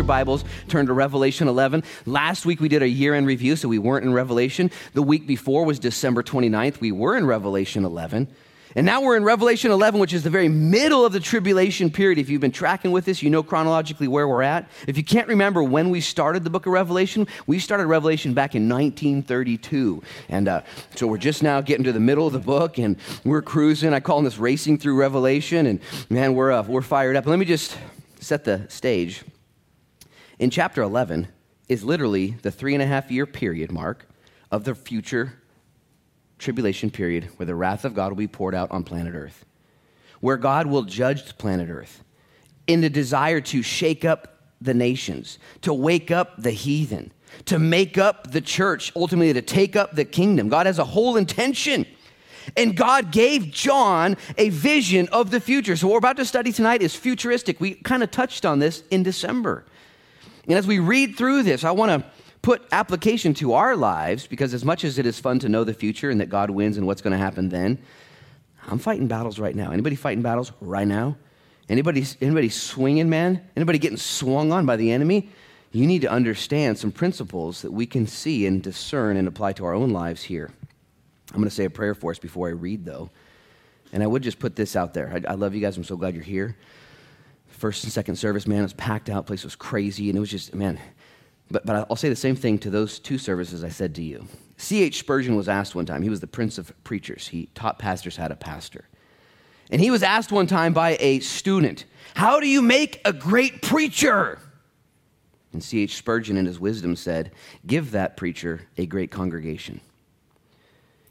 your Bibles, turn to Revelation 11. Last week we did a year end review, so we weren't in Revelation. The week before was December 29th. We were in Revelation 11. And now we're in Revelation 11, which is the very middle of the tribulation period. If you've been tracking with us, you know chronologically where we're at. If you can't remember when we started the book of Revelation, we started Revelation back in 1932. And uh, so we're just now getting to the middle of the book and we're cruising. I call this racing through Revelation. And man, we're, uh, we're fired up. Let me just set the stage. In chapter 11 is literally the three and a half year period mark of the future tribulation period where the wrath of God will be poured out on planet Earth, where God will judge planet Earth in the desire to shake up the nations, to wake up the heathen, to make up the church, ultimately to take up the kingdom. God has a whole intention. And God gave John a vision of the future. So, what we're about to study tonight is futuristic. We kind of touched on this in December. And as we read through this, I want to put application to our lives because as much as it is fun to know the future and that God wins and what's going to happen then, I'm fighting battles right now. Anybody fighting battles right now? Anybody, anybody swinging, man? Anybody getting swung on by the enemy? You need to understand some principles that we can see and discern and apply to our own lives here. I'm going to say a prayer for us before I read, though. And I would just put this out there. I, I love you guys. I'm so glad you're here. First and second service, man, it was packed out. Place was crazy. And it was just, man, but, but I'll say the same thing to those two services I said to you. C.H. Spurgeon was asked one time, he was the prince of preachers. He taught pastors how to pastor. And he was asked one time by a student, How do you make a great preacher? And C.H. Spurgeon, in his wisdom, said, Give that preacher a great congregation.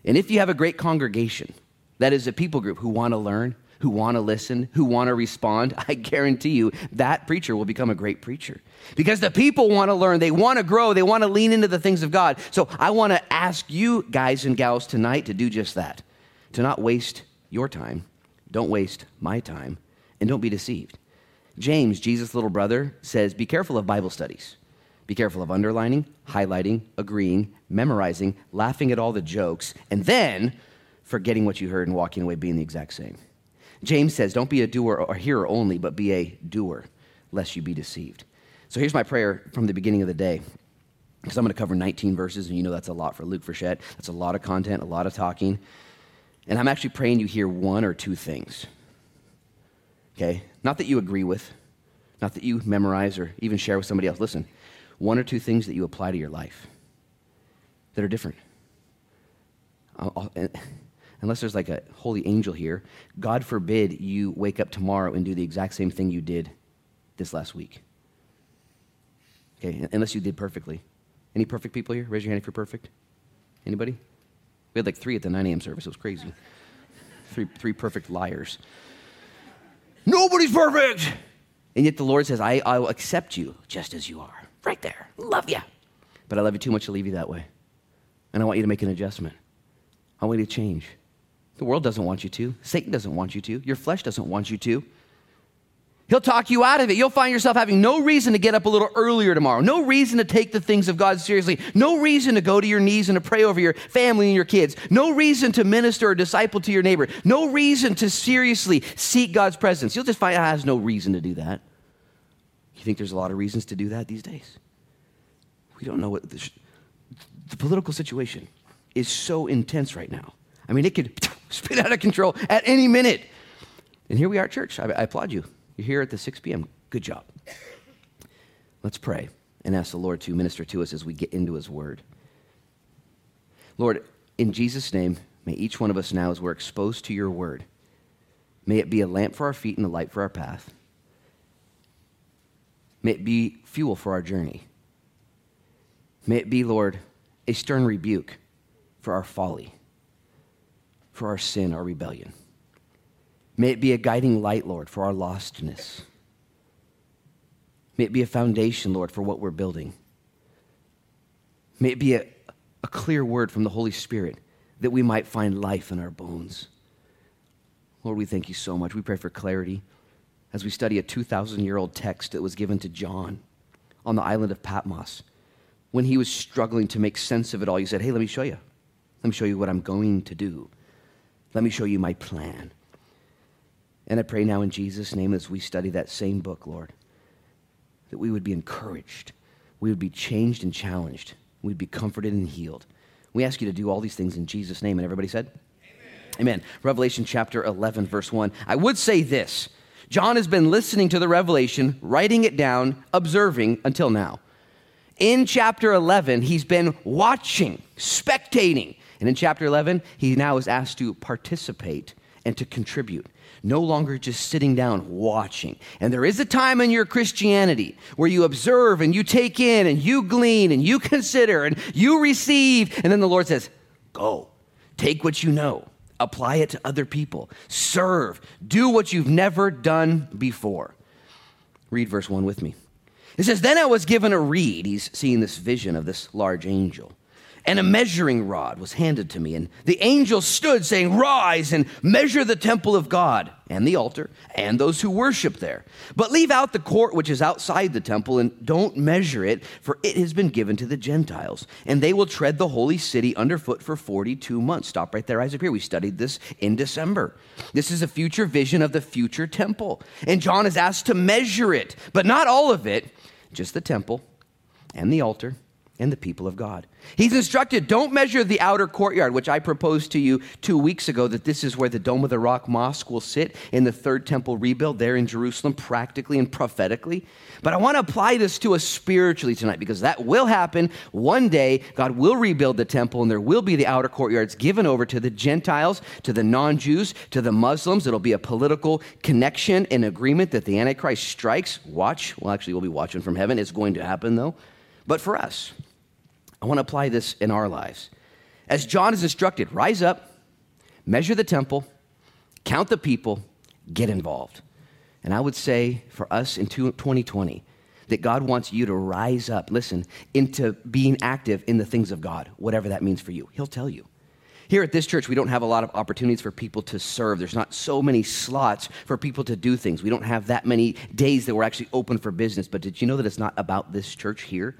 And if you have a great congregation, that is a people group who want to learn, who want to listen, who want to respond, I guarantee you that preacher will become a great preacher. Because the people want to learn, they want to grow, they want to lean into the things of God. So I want to ask you, guys and gals, tonight to do just that to not waste your time, don't waste my time, and don't be deceived. James, Jesus' little brother, says, Be careful of Bible studies. Be careful of underlining, highlighting, agreeing, memorizing, laughing at all the jokes, and then forgetting what you heard and walking away being the exact same. James says, Don't be a doer or hearer only, but be a doer, lest you be deceived. So here's my prayer from the beginning of the day. Because I'm going to cover 19 verses, and you know that's a lot for Luke Frechette. That's a lot of content, a lot of talking. And I'm actually praying you hear one or two things. Okay? Not that you agree with, not that you memorize or even share with somebody else. Listen, one or two things that you apply to your life that are different. I'll, I'll, unless there's like a holy angel here, God forbid you wake up tomorrow and do the exact same thing you did this last week. Okay, unless you did perfectly. Any perfect people here? Raise your hand if you're perfect. Anybody? We had like three at the 9 a.m. service. It was crazy. Three, three perfect liars. Nobody's perfect. And yet the Lord says, I, I will accept you just as you are. Right there. Love you. But I love you too much to leave you that way. And I want you to make an adjustment. I want you to change. The world doesn't want you to. Satan doesn't want you to. Your flesh doesn't want you to. He'll talk you out of it. You'll find yourself having no reason to get up a little earlier tomorrow, no reason to take the things of God seriously, no reason to go to your knees and to pray over your family and your kids, no reason to minister or disciple to your neighbor, no reason to seriously seek God's presence. You'll just find out has no reason to do that. You think there's a lot of reasons to do that these days? We don't know what the, the political situation is so intense right now. I mean, it could spin out of control at any minute. And here we are at church. I, I applaud you. You're here at the 6 p.m. Good job. Let's pray and ask the Lord to minister to us as we get into his word. Lord, in Jesus' name, may each one of us now, as we're exposed to your word, may it be a lamp for our feet and a light for our path. May it be fuel for our journey. May it be, Lord, a stern rebuke for our folly, for our sin, our rebellion. May it be a guiding light, Lord, for our lostness. May it be a foundation, Lord, for what we're building. May it be a, a clear word from the Holy Spirit that we might find life in our bones. Lord, we thank you so much. We pray for clarity as we study a 2,000 year old text that was given to John on the island of Patmos. When he was struggling to make sense of it all, he said, Hey, let me show you. Let me show you what I'm going to do. Let me show you my plan. And I pray now in Jesus' name as we study that same book, Lord, that we would be encouraged, we would be changed and challenged, we'd be comforted and healed. We ask you to do all these things in Jesus' name. And everybody said, Amen. Amen. Revelation chapter 11, verse 1. I would say this John has been listening to the revelation, writing it down, observing until now. In chapter 11, he's been watching, spectating. And in chapter 11, he now is asked to participate and to contribute. No longer just sitting down watching. And there is a time in your Christianity where you observe and you take in and you glean and you consider and you receive. And then the Lord says, Go, take what you know, apply it to other people, serve, do what you've never done before. Read verse 1 with me. It says, Then I was given a reed. He's seeing this vision of this large angel. And a measuring rod was handed to me. And the angel stood, saying, Rise and measure the temple of God and the altar and those who worship there. But leave out the court which is outside the temple and don't measure it, for it has been given to the Gentiles. And they will tread the holy city underfoot for 42 months. Stop right there, Isaac. Here. We studied this in December. This is a future vision of the future temple. And John is asked to measure it, but not all of it just the temple and the altar and the people of God. He's instructed don't measure the outer courtyard, which I proposed to you two weeks ago that this is where the Dome of the Rock Mosque will sit in the third temple rebuild there in Jerusalem, practically and prophetically. But I want to apply this to us spiritually tonight because that will happen. One day, God will rebuild the temple and there will be the outer courtyards given over to the Gentiles, to the non Jews, to the Muslims. It'll be a political connection and agreement that the Antichrist strikes. Watch. Well, actually, we'll be watching from heaven. It's going to happen, though. But for us, I want to apply this in our lives. As John is instructed, rise up, measure the temple, count the people, get involved. And I would say for us in 2020, that God wants you to rise up, listen, into being active in the things of God, whatever that means for you. He'll tell you. Here at this church, we don't have a lot of opportunities for people to serve. There's not so many slots for people to do things. We don't have that many days that we're actually open for business. But did you know that it's not about this church here?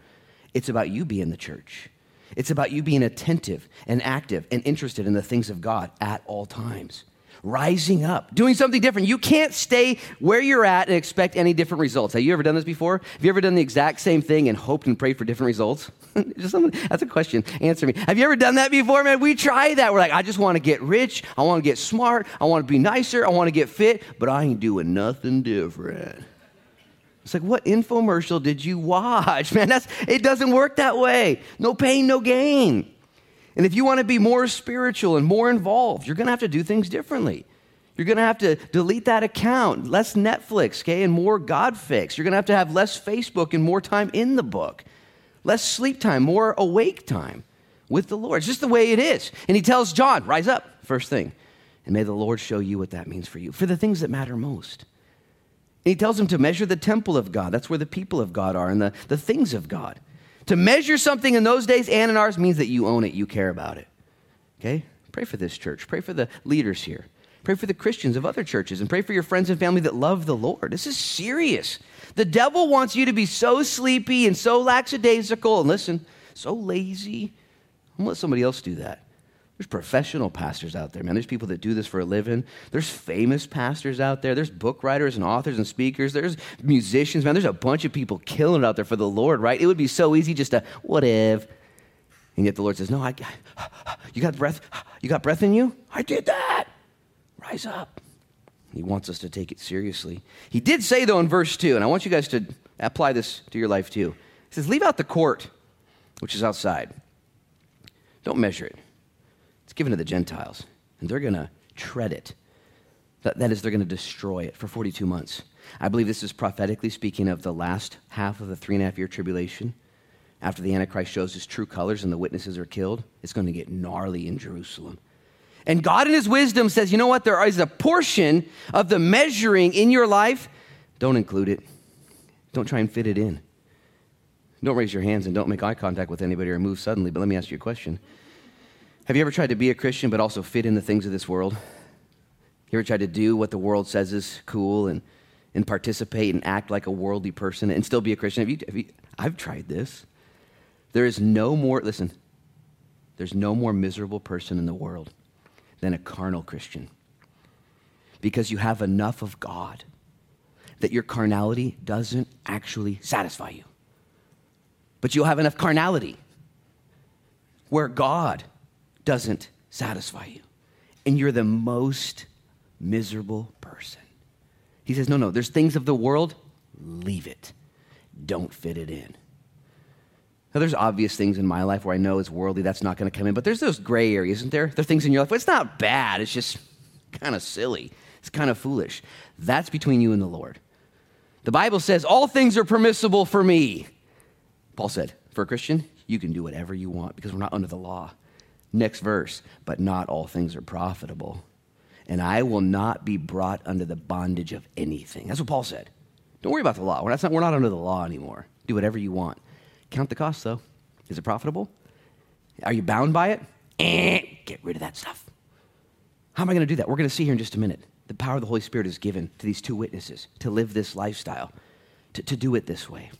It's about you being the church. It's about you being attentive and active and interested in the things of God at all times. Rising up, doing something different. You can't stay where you're at and expect any different results. Have you ever done this before? Have you ever done the exact same thing and hoped and prayed for different results? just someone, that's a question. Answer me. Have you ever done that before, man? We try that. We're like, I just want to get rich. I want to get smart. I want to be nicer. I want to get fit, but I ain't doing nothing different. It's like, what infomercial did you watch? Man, that's, it doesn't work that way. No pain, no gain. And if you want to be more spiritual and more involved, you're going to have to do things differently. You're going to have to delete that account, less Netflix, okay, and more God fix. You're going to have to have less Facebook and more time in the book, less sleep time, more awake time with the Lord. It's just the way it is. And he tells John, rise up, first thing, and may the Lord show you what that means for you, for the things that matter most. And he tells him to measure the temple of God. That's where the people of God are and the, the things of God. To measure something in those days and in ours means that you own it, you care about it. Okay? Pray for this church. Pray for the leaders here. Pray for the Christians of other churches and pray for your friends and family that love the Lord. This is serious. The devil wants you to be so sleepy and so lackadaisical and listen, so lazy. I'm gonna let somebody else do that. There's professional pastors out there, man. There's people that do this for a living. There's famous pastors out there. There's book writers and authors and speakers. There's musicians, man. There's a bunch of people killing it out there for the Lord, right? It would be so easy just to, what if? And yet the Lord says, No, I, you got breath. You got breath in you? I did that. Rise up. He wants us to take it seriously. He did say, though, in verse 2, and I want you guys to apply this to your life too. He says, Leave out the court, which is outside. Don't measure it given to the Gentiles, and they're going to tread it. That, that is, they're going to destroy it for 42 months. I believe this is prophetically speaking of the last half of the three and a half year tribulation. After the Antichrist shows his true colors and the witnesses are killed, it's going to get gnarly in Jerusalem. And God, in his wisdom, says, you know what? There is a portion of the measuring in your life. Don't include it, don't try and fit it in. Don't raise your hands and don't make eye contact with anybody or move suddenly. But let me ask you a question have you ever tried to be a Christian but also fit in the things of this world? You ever tried to do what the world says is cool and, and participate and act like a worldly person and still be a Christian? Have you, have you, I've tried this. There is no more, listen, there's no more miserable person in the world than a carnal Christian because you have enough of God that your carnality doesn't actually satisfy you. But you'll have enough carnality where God doesn't satisfy you. And you're the most miserable person. He says, No, no, there's things of the world, leave it. Don't fit it in. Now, there's obvious things in my life where I know it's worldly, that's not going to come in, but there's those gray areas, isn't there? There are things in your life, but it's not bad, it's just kind of silly. It's kind of foolish. That's between you and the Lord. The Bible says, All things are permissible for me. Paul said, For a Christian, you can do whatever you want because we're not under the law. Next verse, but not all things are profitable. And I will not be brought under the bondage of anything. That's what Paul said. Don't worry about the law. We're not, we're not under the law anymore. Do whatever you want. Count the cost, though. Is it profitable? Are you bound by it? Eh, get rid of that stuff. How am I going to do that? We're going to see here in just a minute. The power of the Holy Spirit is given to these two witnesses to live this lifestyle, to, to do it this way.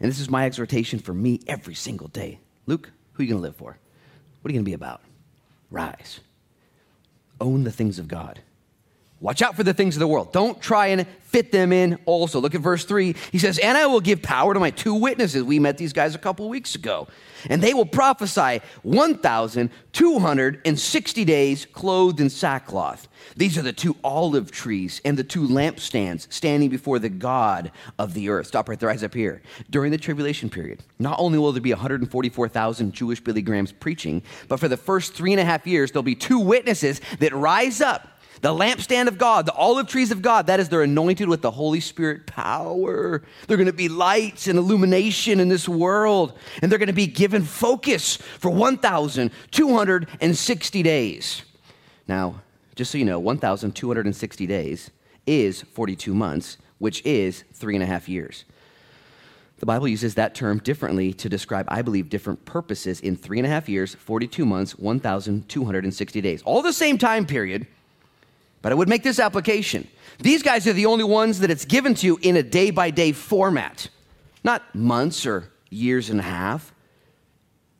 And this is my exhortation for me every single day. Luke, who are you going to live for? What are you going to be about? Rise. Own the things of God. Watch out for the things of the world. Don't try and fit them in also. Look at verse 3. He says, And I will give power to my two witnesses. We met these guys a couple weeks ago. And they will prophesy 1,260 days clothed in sackcloth. These are the two olive trees and the two lampstands standing before the God of the earth. Stop right there, eyes up here. During the tribulation period, not only will there be 144,000 Jewish Billy Grahams preaching, but for the first three and a half years, there'll be two witnesses that rise up the lampstand of God, the olive trees of God, that is, they're anointed with the Holy Spirit power. They're going to be lights and illumination in this world, and they're going to be given focus for 1,260 days. Now, just so you know, 1,260 days is 42 months, which is three and a half years. The Bible uses that term differently to describe, I believe, different purposes in three and a half years, 42 months, 1,260 days. All the same time period but I would make this application. These guys are the only ones that it's given to you in a day by day format, not months or years and a half.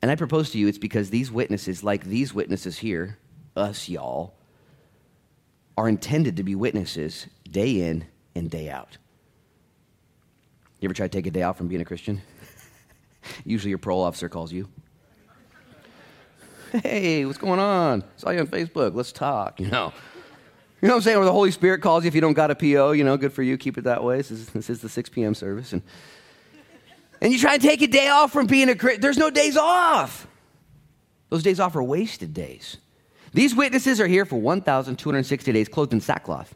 And I propose to you it's because these witnesses, like these witnesses here, us, y'all, are intended to be witnesses day in and day out. You ever try to take a day out from being a Christian? Usually your parole officer calls you. Hey, what's going on? Saw you on Facebook. Let's talk, you know. You know what I'm saying? Or the Holy Spirit calls you if you don't got a PO, you know, good for you, keep it that way. This is, this is the 6 p.m. service. And, and you try and take a day off from being a Christian. There's no days off. Those days off are wasted days. These witnesses are here for 1,260 days clothed in sackcloth.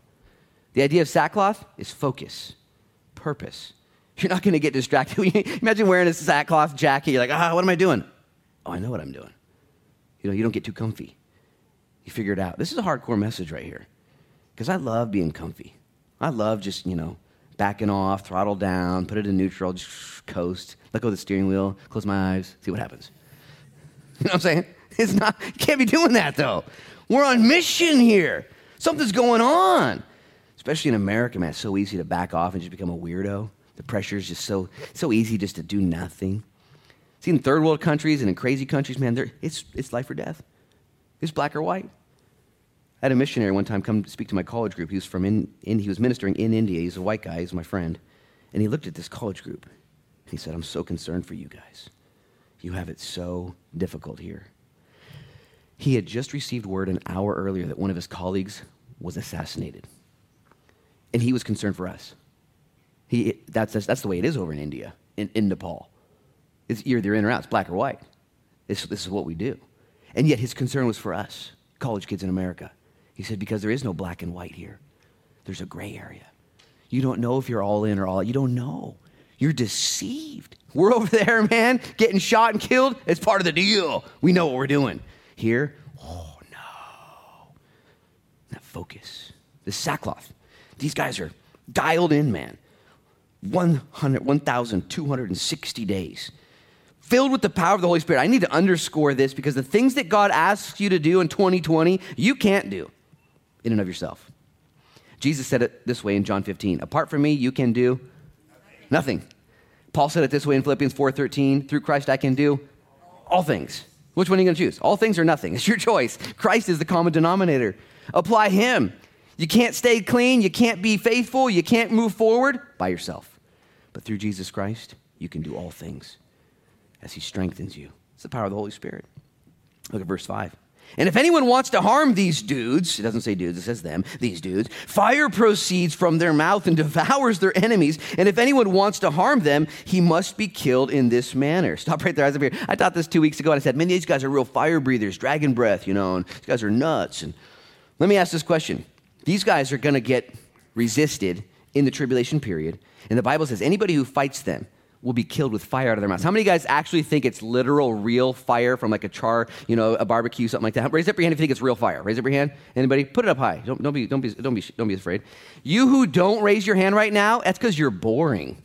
The idea of sackcloth is focus, purpose. You're not going to get distracted. Imagine wearing a sackcloth jacket. You're like, ah, what am I doing? Oh, I know what I'm doing. You know, you don't get too comfy. You figure it out. This is a hardcore message right here. Because I love being comfy. I love just, you know, backing off, throttle down, put it in neutral, just coast, let go of the steering wheel, close my eyes, see what happens. You know what I'm saying? It's not, you can't be doing that though. We're on mission here. Something's going on. Especially in America, man, it's so easy to back off and just become a weirdo. The pressure is just so, so easy just to do nothing. See, in third world countries and in crazy countries, man, it's, it's life or death. It's black or white. Had a missionary one time come to speak to my college group. He was from in, in, he was ministering in India. He's a white guy. He's my friend, and he looked at this college group. He said, "I'm so concerned for you guys. You have it so difficult here." He had just received word an hour earlier that one of his colleagues was assassinated, and he was concerned for us. He, that's, that's, that's the way it is over in India, in, in Nepal. It's either in or out. It's black or white. This, this is what we do. And yet his concern was for us, college kids in America. He said, Because there is no black and white here, there's a gray area. You don't know if you're all in or all out. You don't know. You're deceived. We're over there, man, getting shot and killed. It's part of the deal. We know what we're doing. Here, oh no. That focus. The sackcloth. These guys are dialed in, man. 1,260 days filled with the power of the Holy Spirit. I need to underscore this because the things that God asks you to do in 2020, you can't do in and of yourself. Jesus said it this way in John 15 Apart from me, you can do nothing. Paul said it this way in Philippians 4:13, through Christ I can do all things. Which one are you going to choose? All things or nothing? It's your choice. Christ is the common denominator. Apply him. You can't stay clean. You can't be faithful. You can't move forward by yourself. But through Jesus Christ, you can do all things as He strengthens you. It's the power of the Holy Spirit. Look at verse 5. And if anyone wants to harm these dudes, it doesn't say dudes, it says them, these dudes, fire proceeds from their mouth and devours their enemies. And if anyone wants to harm them, he must be killed in this manner. Stop right there. Was up here. I taught this two weeks ago and I said, many of these guys are real fire breathers, dragon breath, you know, and these guys are nuts. And let me ask this question. These guys are going to get resisted in the tribulation period. And the Bible says anybody who fights them, will be killed with fire out of their mouths. How many guys actually think it's literal, real fire from like a char, you know, a barbecue, something like that? Raise up your hand if you think it's real fire. Raise up your hand. Anybody? Put it up high. Don't, don't, be, don't, be, don't, be, don't be afraid. You who don't raise your hand right now, that's because you're boring.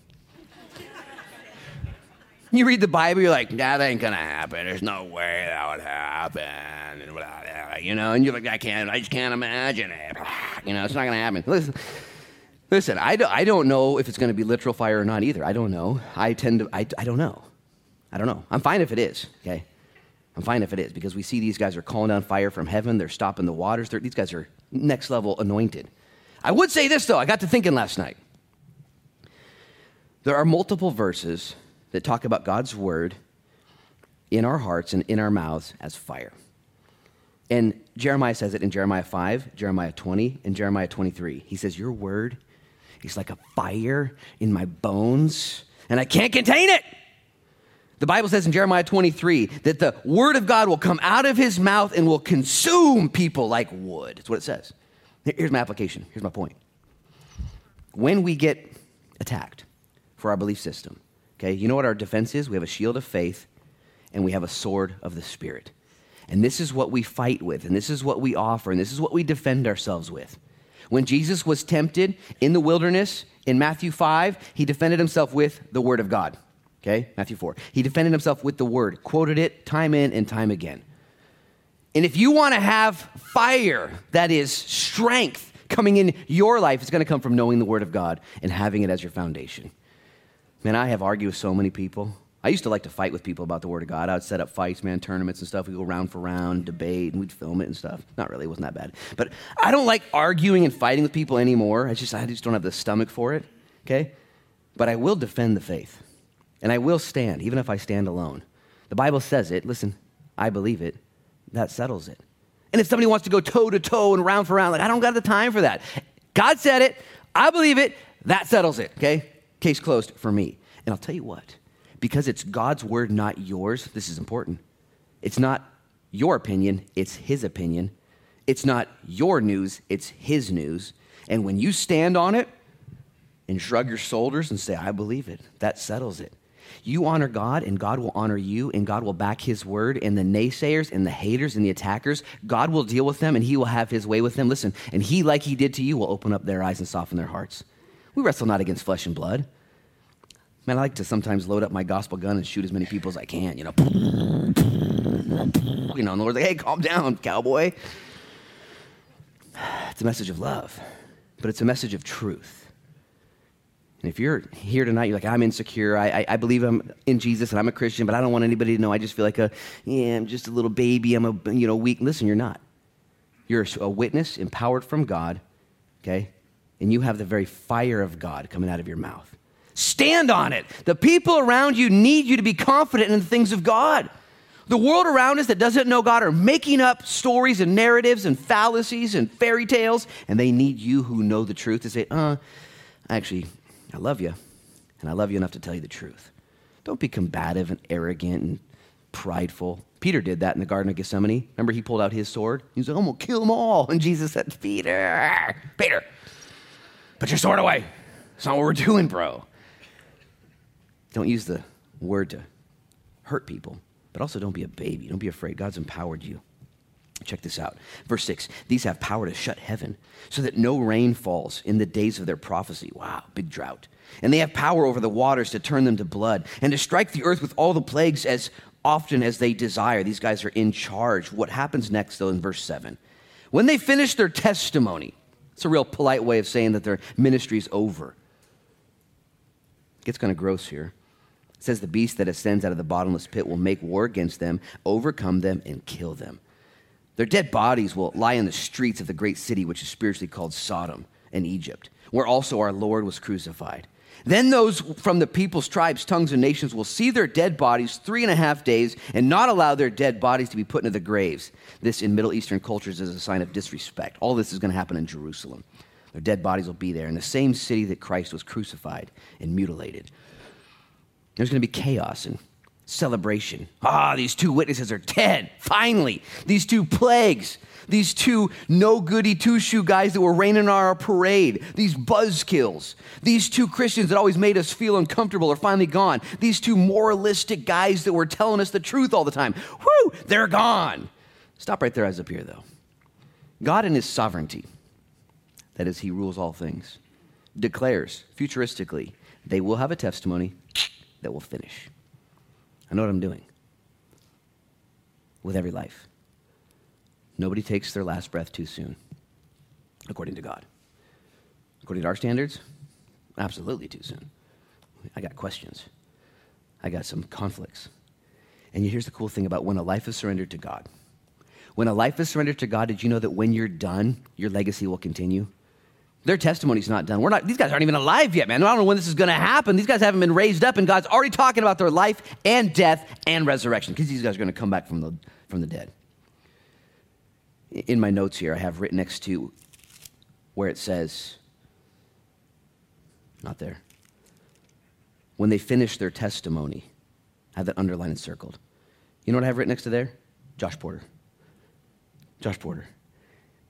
You read the Bible, you're like, that ain't gonna happen. There's no way that would happen. You know, and you're like, I can't, I just can't imagine it. You know, it's not gonna happen. Listen, Listen, I, do, I don't know if it's going to be literal fire or not either. I don't know. I tend to, I, I don't know. I don't know. I'm fine if it is, okay? I'm fine if it is because we see these guys are calling down fire from heaven. They're stopping the waters. They're, these guys are next level anointed. I would say this, though. I got to thinking last night. There are multiple verses that talk about God's word in our hearts and in our mouths as fire. And Jeremiah says it in Jeremiah 5, Jeremiah 20, and Jeremiah 23. He says, Your word He's like a fire in my bones, and I can't contain it. The Bible says in Jeremiah 23 that the word of God will come out of his mouth and will consume people like wood. That's what it says. Here's my application. Here's my point. When we get attacked for our belief system, okay, you know what our defense is? We have a shield of faith and we have a sword of the Spirit. And this is what we fight with, and this is what we offer, and this is what we defend ourselves with. When Jesus was tempted in the wilderness in Matthew 5, he defended himself with the Word of God. Okay, Matthew 4. He defended himself with the Word, quoted it time in and time again. And if you want to have fire that is strength coming in your life, it's going to come from knowing the Word of God and having it as your foundation. Man, I have argued with so many people I used to like to fight with people about the Word of God. I would set up fights, man, tournaments and stuff. We'd go round for round, debate, and we'd film it and stuff. Not really, it wasn't that bad. But I don't like arguing and fighting with people anymore. I just, I just don't have the stomach for it, okay? But I will defend the faith, and I will stand, even if I stand alone. The Bible says it. Listen, I believe it. That settles it. And if somebody wants to go toe to toe and round for round, like, I don't got the time for that. God said it. I believe it. That settles it, okay? Case closed for me. And I'll tell you what because it's God's word, not yours, this is important. It's not your opinion, it's His opinion. It's not your news, it's His news. And when you stand on it and shrug your shoulders and say, I believe it, that settles it. You honor God, and God will honor you, and God will back His word. And the naysayers and the haters and the attackers, God will deal with them, and He will have His way with them. Listen, and He, like He did to you, will open up their eyes and soften their hearts. We wrestle not against flesh and blood, Man, I like to sometimes load up my gospel gun and shoot as many people as I can, you know. You know, and the Lord's like, hey, calm down, cowboy. It's a message of love, but it's a message of truth. And if you're here tonight, you're like, I'm insecure. I, I, I, believe I'm in Jesus and I'm a Christian, but I don't want anybody to know. I just feel like a, yeah, I'm just a little baby. I'm a, you know, weak. Listen, you're not. You're a witness empowered from God, okay? And you have the very fire of God coming out of your mouth. Stand on it. The people around you need you to be confident in the things of God. The world around us that doesn't know God are making up stories and narratives and fallacies and fairy tales, and they need you who know the truth to say, uh, actually, I love you, and I love you enough to tell you the truth. Don't be combative and arrogant and prideful. Peter did that in the Garden of Gethsemane. Remember, he pulled out his sword? He was like, I'm going to kill them all. And Jesus said, Peter, Peter, put your sword away. That's not what we're doing, bro. Don't use the word to hurt people, but also don't be a baby. Don't be afraid. God's empowered you. Check this out. Verse 6 These have power to shut heaven so that no rain falls in the days of their prophecy. Wow, big drought. And they have power over the waters to turn them to blood and to strike the earth with all the plagues as often as they desire. These guys are in charge. What happens next, though, in verse 7? When they finish their testimony, it's a real polite way of saying that their ministry is over. It gets kind of gross here. It says the beast that ascends out of the bottomless pit will make war against them, overcome them, and kill them. Their dead bodies will lie in the streets of the great city, which is spiritually called Sodom and Egypt, where also our Lord was crucified. Then those from the peoples, tribes, tongues, and nations will see their dead bodies three and a half days and not allow their dead bodies to be put into the graves. This in Middle Eastern cultures is a sign of disrespect. All this is going to happen in Jerusalem. Their dead bodies will be there in the same city that Christ was crucified and mutilated. There's going to be chaos and celebration. Ah, these two witnesses are dead. Finally, these two plagues, these two no goody two shoe guys that were raining on our parade, these buzzkills, these two Christians that always made us feel uncomfortable are finally gone. These two moralistic guys that were telling us the truth all the time. Whoo, they're gone. Stop right there, as up here, though. God in his sovereignty, that is, he rules all things, declares futuristically, they will have a testimony that will finish. I know what I'm doing with every life. Nobody takes their last breath too soon, according to God. According to our standards, absolutely too soon. I got questions, I got some conflicts. And here's the cool thing about when a life is surrendered to God. When a life is surrendered to God, did you know that when you're done, your legacy will continue? Their testimony's not done. We're not, these guys aren't even alive yet, man. I don't know when this is going to happen. These guys haven't been raised up, and God's already talking about their life and death and resurrection because these guys are going to come back from the, from the dead. In my notes here, I have written next to where it says, not there. When they finish their testimony, I have that underlined and circled. You know what I have written next to there? Josh Porter. Josh Porter.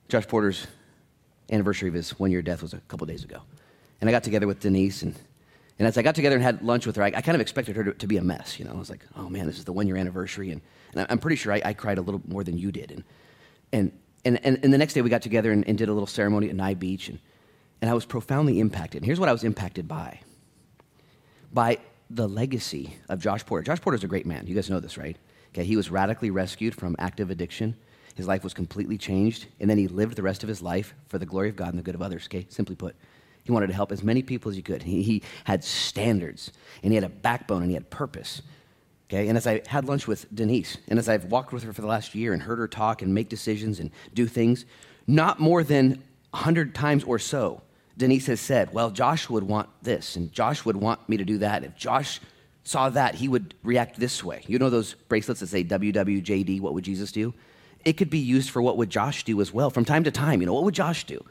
Josh Porter's anniversary of his one year death was a couple days ago. And I got together with Denise, and, and as I got together and had lunch with her, I, I kind of expected her to, to, be a mess. You know, I was like, oh man, this is the one year anniversary. And, and I'm pretty sure I, I, cried a little more than you did. And, and, and, and, and the next day we got together and, and did a little ceremony at Nye Beach, and, and I was profoundly impacted. And here's what I was impacted by by the legacy of Josh Porter. Josh Porter's a great man. You guys know this, right? Okay, he was radically rescued from active addiction. His life was completely changed, and then he lived the rest of his life for the glory of God and the good of others, okay? Simply put. He wanted to help as many people as he could. He, he had standards, and he had a backbone, and he had purpose. Okay, and as I had lunch with Denise, and as I've walked with her for the last year and heard her talk and make decisions and do things, not more than 100 times or so, Denise has said, Well, Josh would want this, and Josh would want me to do that. If Josh saw that, he would react this way. You know those bracelets that say WWJD, what would Jesus do? It could be used for what would Josh do as well from time to time. You know, what would Josh do?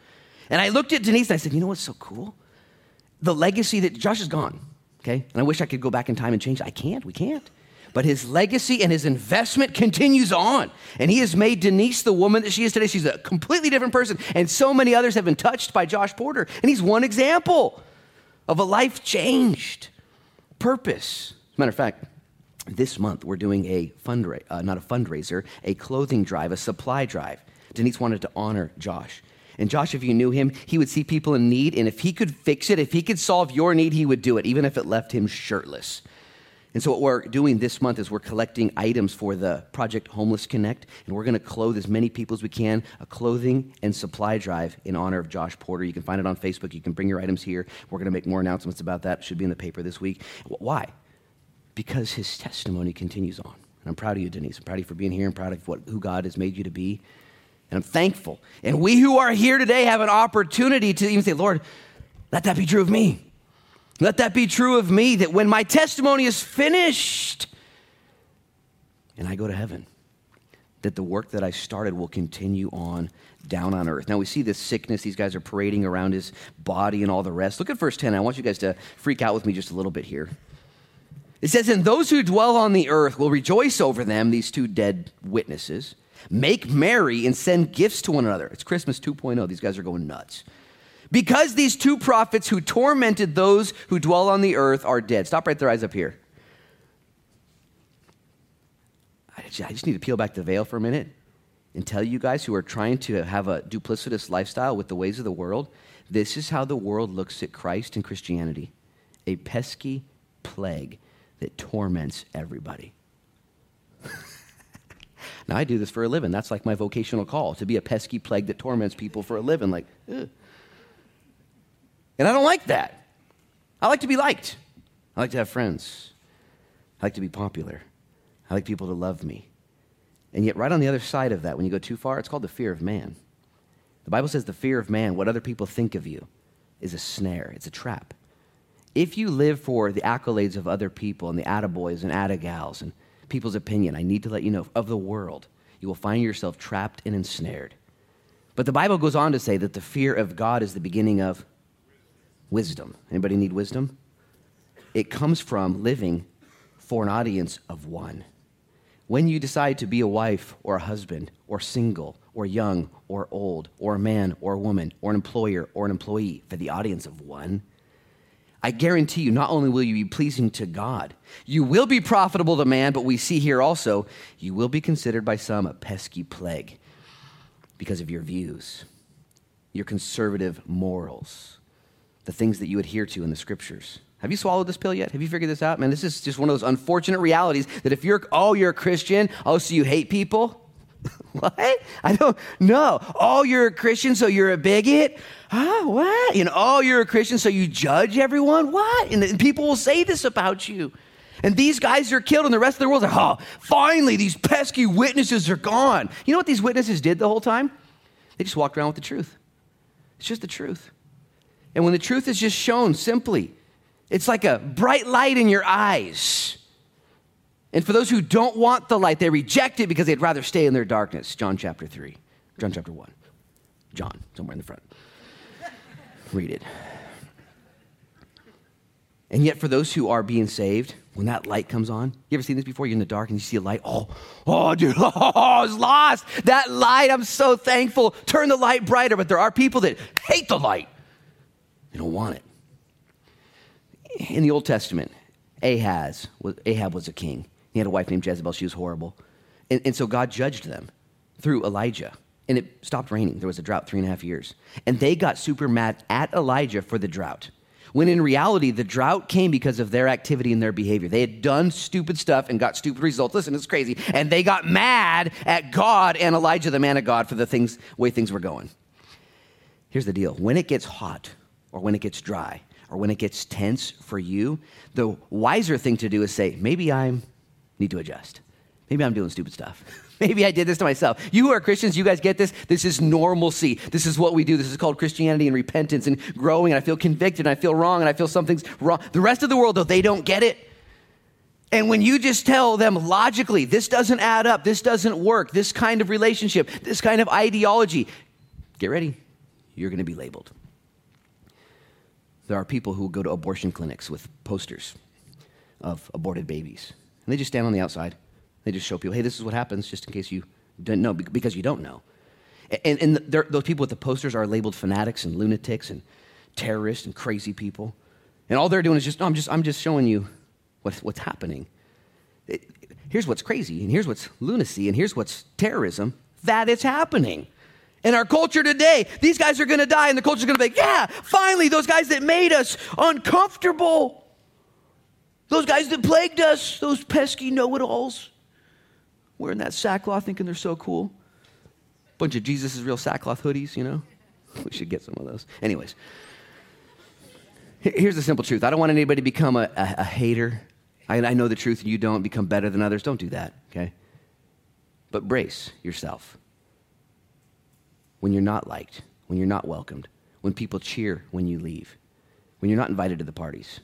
And I looked at Denise and I said, you know what's so cool? The legacy that Josh is gone, okay? And I wish I could go back in time and change. I can't, we can't. But his legacy and his investment continues on. And he has made Denise the woman that she is today. She's a completely different person. And so many others have been touched by Josh Porter. And he's one example of a life changed. Purpose. As a matter of fact, this month we're doing a fundraiser, uh, not a fundraiser, a clothing drive, a supply drive. Denise wanted to honor Josh. And Josh, if you knew him, he would see people in need, and if he could fix it, if he could solve your need, he would do it, even if it left him shirtless. And so, what we're doing this month is we're collecting items for the Project Homeless Connect, and we're going to clothe as many people as we can, a clothing and supply drive in honor of Josh Porter. You can find it on Facebook. You can bring your items here. We're going to make more announcements about that. It should be in the paper this week. Why? Because his testimony continues on. And I'm proud of you, Denise. I'm proud of you for being here. I'm proud of what, who God has made you to be. And I'm thankful. And we who are here today have an opportunity to even say, Lord, let that be true of me. Let that be true of me that when my testimony is finished and I go to heaven, that the work that I started will continue on down on earth. Now we see this sickness. These guys are parading around his body and all the rest. Look at verse 10. I want you guys to freak out with me just a little bit here. It says, And those who dwell on the earth will rejoice over them, these two dead witnesses, make merry and send gifts to one another. It's Christmas 2.0. These guys are going nuts. Because these two prophets who tormented those who dwell on the earth are dead. Stop right there, eyes up here. I just need to peel back the veil for a minute and tell you guys who are trying to have a duplicitous lifestyle with the ways of the world this is how the world looks at Christ and Christianity a pesky plague that torments everybody. now, I do this for a living. That's like my vocational call to be a pesky plague that torments people for a living. Like, ugh. and I don't like that. I like to be liked. I like to have friends. I like to be popular. I like people to love me. And yet, right on the other side of that, when you go too far, it's called the fear of man. The Bible says the fear of man, what other people think of you, is a snare, it's a trap. If you live for the accolades of other people and the attaboys and attagals and people's opinion, I need to let you know, of the world, you will find yourself trapped and ensnared. But the Bible goes on to say that the fear of God is the beginning of wisdom. Anybody need wisdom? It comes from living for an audience of one. When you decide to be a wife or a husband or single or young or old or a man or a woman or an employer or an employee for the audience of one, I guarantee you, not only will you be pleasing to God, you will be profitable to man, but we see here also, you will be considered by some a pesky plague because of your views, your conservative morals, the things that you adhere to in the scriptures. Have you swallowed this pill yet? Have you figured this out? Man, this is just one of those unfortunate realities that if you're, oh, you're a Christian, oh, so you hate people? what? I don't know. Oh, you're a Christian, so you're a bigot? Huh? What? You know, oh, you're a Christian, so you judge everyone? What? And people will say this about you. And these guys are killed, and the rest of the world's like, oh, finally, these pesky witnesses are gone. You know what these witnesses did the whole time? They just walked around with the truth. It's just the truth. And when the truth is just shown simply, it's like a bright light in your eyes. And for those who don't want the light, they reject it because they'd rather stay in their darkness. John chapter 3, John chapter 1. John, somewhere in the front. Read it. And yet, for those who are being saved, when that light comes on, you ever seen this before? You're in the dark and you see a light. Oh, oh, dude, oh, I was lost. That light, I'm so thankful. Turn the light brighter. But there are people that hate the light, they don't want it in the Old Testament, Ahaz, Ahab was a king. He had a wife named Jezebel. She was horrible. And, and so God judged them through Elijah. And it stopped raining. There was a drought three and a half years. And they got super mad at Elijah for the drought. When in reality, the drought came because of their activity and their behavior. They had done stupid stuff and got stupid results. Listen, it's crazy. And they got mad at God and Elijah, the man of God, for the things, way things were going. Here's the deal when it gets hot or when it gets dry, or when it gets tense for you, the wiser thing to do is say, maybe I need to adjust. Maybe I'm doing stupid stuff. Maybe I did this to myself. You who are Christians, you guys get this? This is normalcy. This is what we do. This is called Christianity and repentance and growing. And I feel convicted and I feel wrong and I feel something's wrong. The rest of the world, though, they don't get it. And when you just tell them logically, this doesn't add up, this doesn't work, this kind of relationship, this kind of ideology, get ready. You're going to be labeled. There are people who go to abortion clinics with posters of aborted babies. And they just stand on the outside. They just show people, hey, this is what happens, just in case you didn't know, because you don't know. And, and those people with the posters are labeled fanatics and lunatics and terrorists and crazy people. And all they're doing is just, no, I'm just, I'm just showing you what, what's happening. It, here's what's crazy, and here's what's lunacy, and here's what's terrorism. That is happening in our culture today. These guys are to die, and the culture's to be yeah, finally, those guys that made us uncomfortable, those guys that plagued us, those pesky know it alls, wearing that sackcloth thinking they're so cool. Bunch of Jesus' real sackcloth hoodies, you know? We should get some of those. Anyways, here's the simple truth I don't want anybody to become a, a, a hater. I, I know the truth and you don't become better than others. Don't do that, okay? But brace yourself when you're not liked, when you're not welcomed, when people cheer when you leave, when you're not invited to the parties.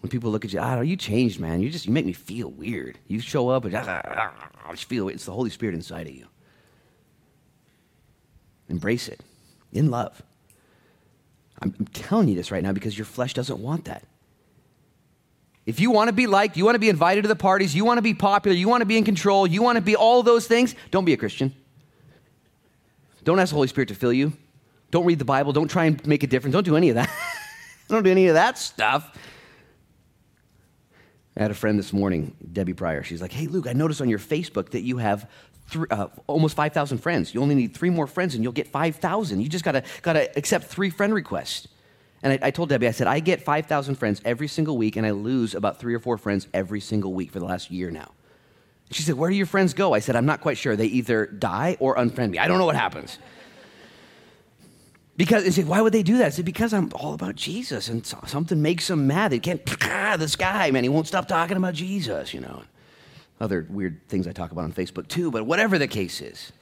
When people look at you, ah, you changed, man. You just you make me feel weird. You show up and I just feel it's the Holy Spirit inside of you. Embrace it in love. I'm, I'm telling you this right now because your flesh doesn't want that. If you want to be liked, you want to be invited to the parties, you want to be popular, you want to be in control, you want to be all those things, don't be a Christian. Don't ask the Holy Spirit to fill you. Don't read the Bible. Don't try and make a difference. Don't do any of that. don't do any of that stuff. I had a friend this morning, Debbie Pryor. She's like, Hey, Luke, I noticed on your Facebook that you have three, uh, almost 5,000 friends. You only need three more friends and you'll get 5,000. You just got to gotta accept three friend requests. And I, I told Debbie, I said, I get 5,000 friends every single week and I lose about three or four friends every single week for the last year now. She said, Where do your friends go? I said, I'm not quite sure. They either die or unfriend me. I don't know what happens. Because he said, why would they do that? I said, because I'm all about Jesus and something makes them mad. They can't, this guy, man, he won't stop talking about Jesus, you know. other weird things I talk about on Facebook too, but whatever the case is.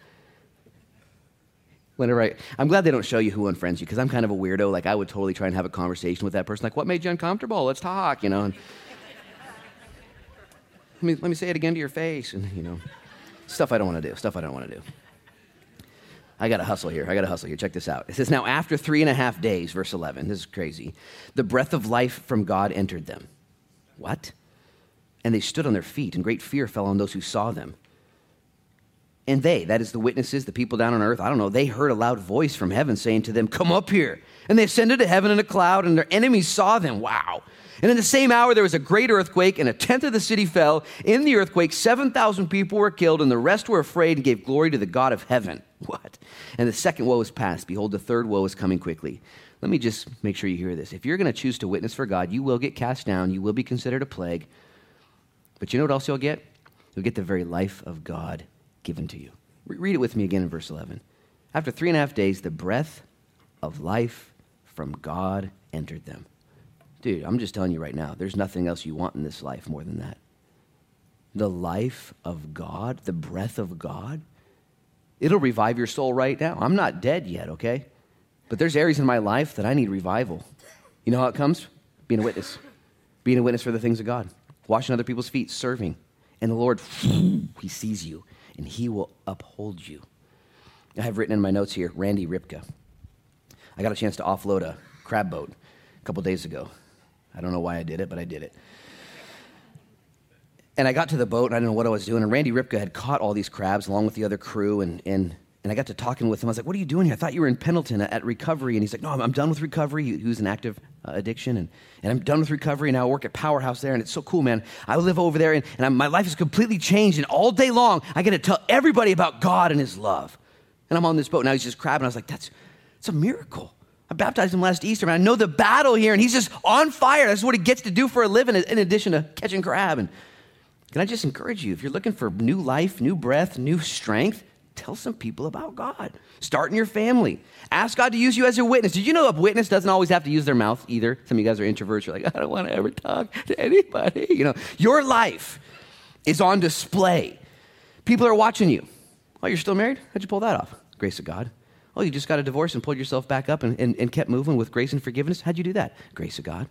Whenever I, I'm glad they don't show you who unfriends you because I'm kind of a weirdo. Like, I would totally try and have a conversation with that person. Like, what made you uncomfortable? Let's talk, you know. And let, me, let me say it again to your face. And, you know, stuff I don't want to do. Stuff I don't want to do. I got to hustle here. I got to hustle here. Check this out. It says, Now, after three and a half days, verse 11, this is crazy, the breath of life from God entered them. What? And they stood on their feet, and great fear fell on those who saw them. And they, that is the witnesses, the people down on earth, I don't know, they heard a loud voice from heaven saying to them, Come up here. And they ascended to heaven in a cloud, and their enemies saw them. Wow. And in the same hour, there was a great earthquake, and a tenth of the city fell. In the earthquake, 7,000 people were killed, and the rest were afraid and gave glory to the God of heaven. What? And the second woe is past. Behold, the third woe is coming quickly. Let me just make sure you hear this. If you're going to choose to witness for God, you will get cast down, you will be considered a plague. But you know what else you'll get? You'll get the very life of God given to you. Read it with me again in verse 11. After three and a half days, the breath of life from God entered them. Dude, I'm just telling you right now, there's nothing else you want in this life more than that. The life of God, the breath of God, it'll revive your soul right now. I'm not dead yet, okay? But there's areas in my life that I need revival. You know how it comes? Being a witness, being a witness for the things of God, washing other people's feet, serving. And the Lord, He sees you and he will uphold you. I have written in my notes here Randy Ripka. I got a chance to offload a crab boat a couple days ago. I don't know why I did it, but I did it. And I got to the boat and I didn't know what I was doing. And Randy Ripka had caught all these crabs along with the other crew. And, and and I got to talking with him. I was like, What are you doing here? I thought you were in Pendleton at, recovery. And he's like, No, I'm, I'm done with recovery. He, he was an active uh, addiction. And, and I'm done with recovery. And now I work at Powerhouse there. And it's so cool, man. I live over there. And, and I'm, my life is completely changed. And all day long, I get to tell everybody about God and his love. And I'm on this boat. Now he's just crabbing. I was like, That's it's a miracle. I baptized him last Easter, man. I know the battle here. And he's just on fire. That's what he gets to do for a living in addition to catching crab. And can I just encourage you, if you're looking for new life, new breath, new strength, tell some people about God. Start in your family. Ask God to use you as a witness. Did you know a witness doesn't always have to use their mouth either? Some of you guys are introverts. You're like, I don't want to ever talk to anybody. You know, your life is on display. People are watching you. Oh, you're still married? How'd you pull that off? Grace of God. Oh, you just got a divorce and pulled yourself back up and, and, and kept moving with grace and forgiveness? How'd you do that? Grace of God.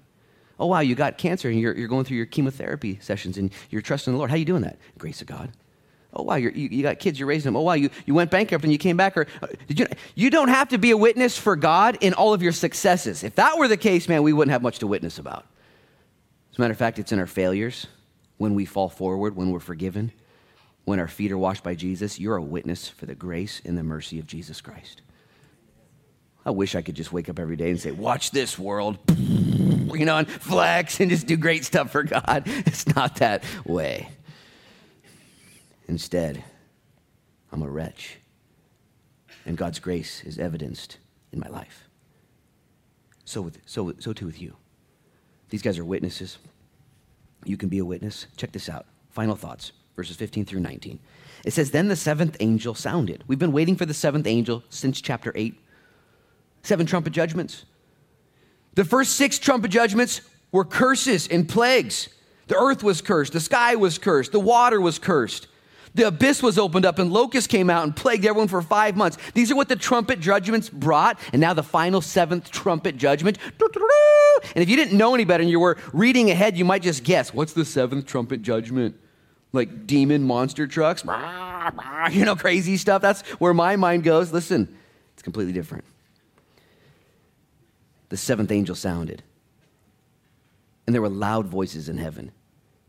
Oh, wow, you got cancer and you're, you're going through your chemotherapy sessions and you're trusting the Lord. How are you doing that? Grace of God. Oh, wow, you you, got kids, you're raising them. Oh, wow, you, you went bankrupt and you came back. Or, uh, did you, you don't have to be a witness for God in all of your successes. If that were the case, man, we wouldn't have much to witness about. As a matter of fact, it's in our failures, when we fall forward, when we're forgiven, when our feet are washed by Jesus. You're a witness for the grace and the mercy of Jesus Christ. I wish I could just wake up every day and say, Watch this world, you know, and flex and just do great stuff for God. It's not that way. Instead, I'm a wretch. And God's grace is evidenced in my life. So, with, so, so too with you. These guys are witnesses. You can be a witness. Check this out. Final thoughts, verses 15 through 19. It says, Then the seventh angel sounded. We've been waiting for the seventh angel since chapter 8. Seven trumpet judgments. The first six trumpet judgments were curses and plagues. The earth was cursed, the sky was cursed, the water was cursed. The abyss was opened up and locusts came out and plagued everyone for five months. These are what the trumpet judgments brought. And now the final seventh trumpet judgment. And if you didn't know any better and you were reading ahead, you might just guess what's the seventh trumpet judgment? Like demon monster trucks, you know, crazy stuff. That's where my mind goes. Listen, it's completely different. The seventh angel sounded, and there were loud voices in heaven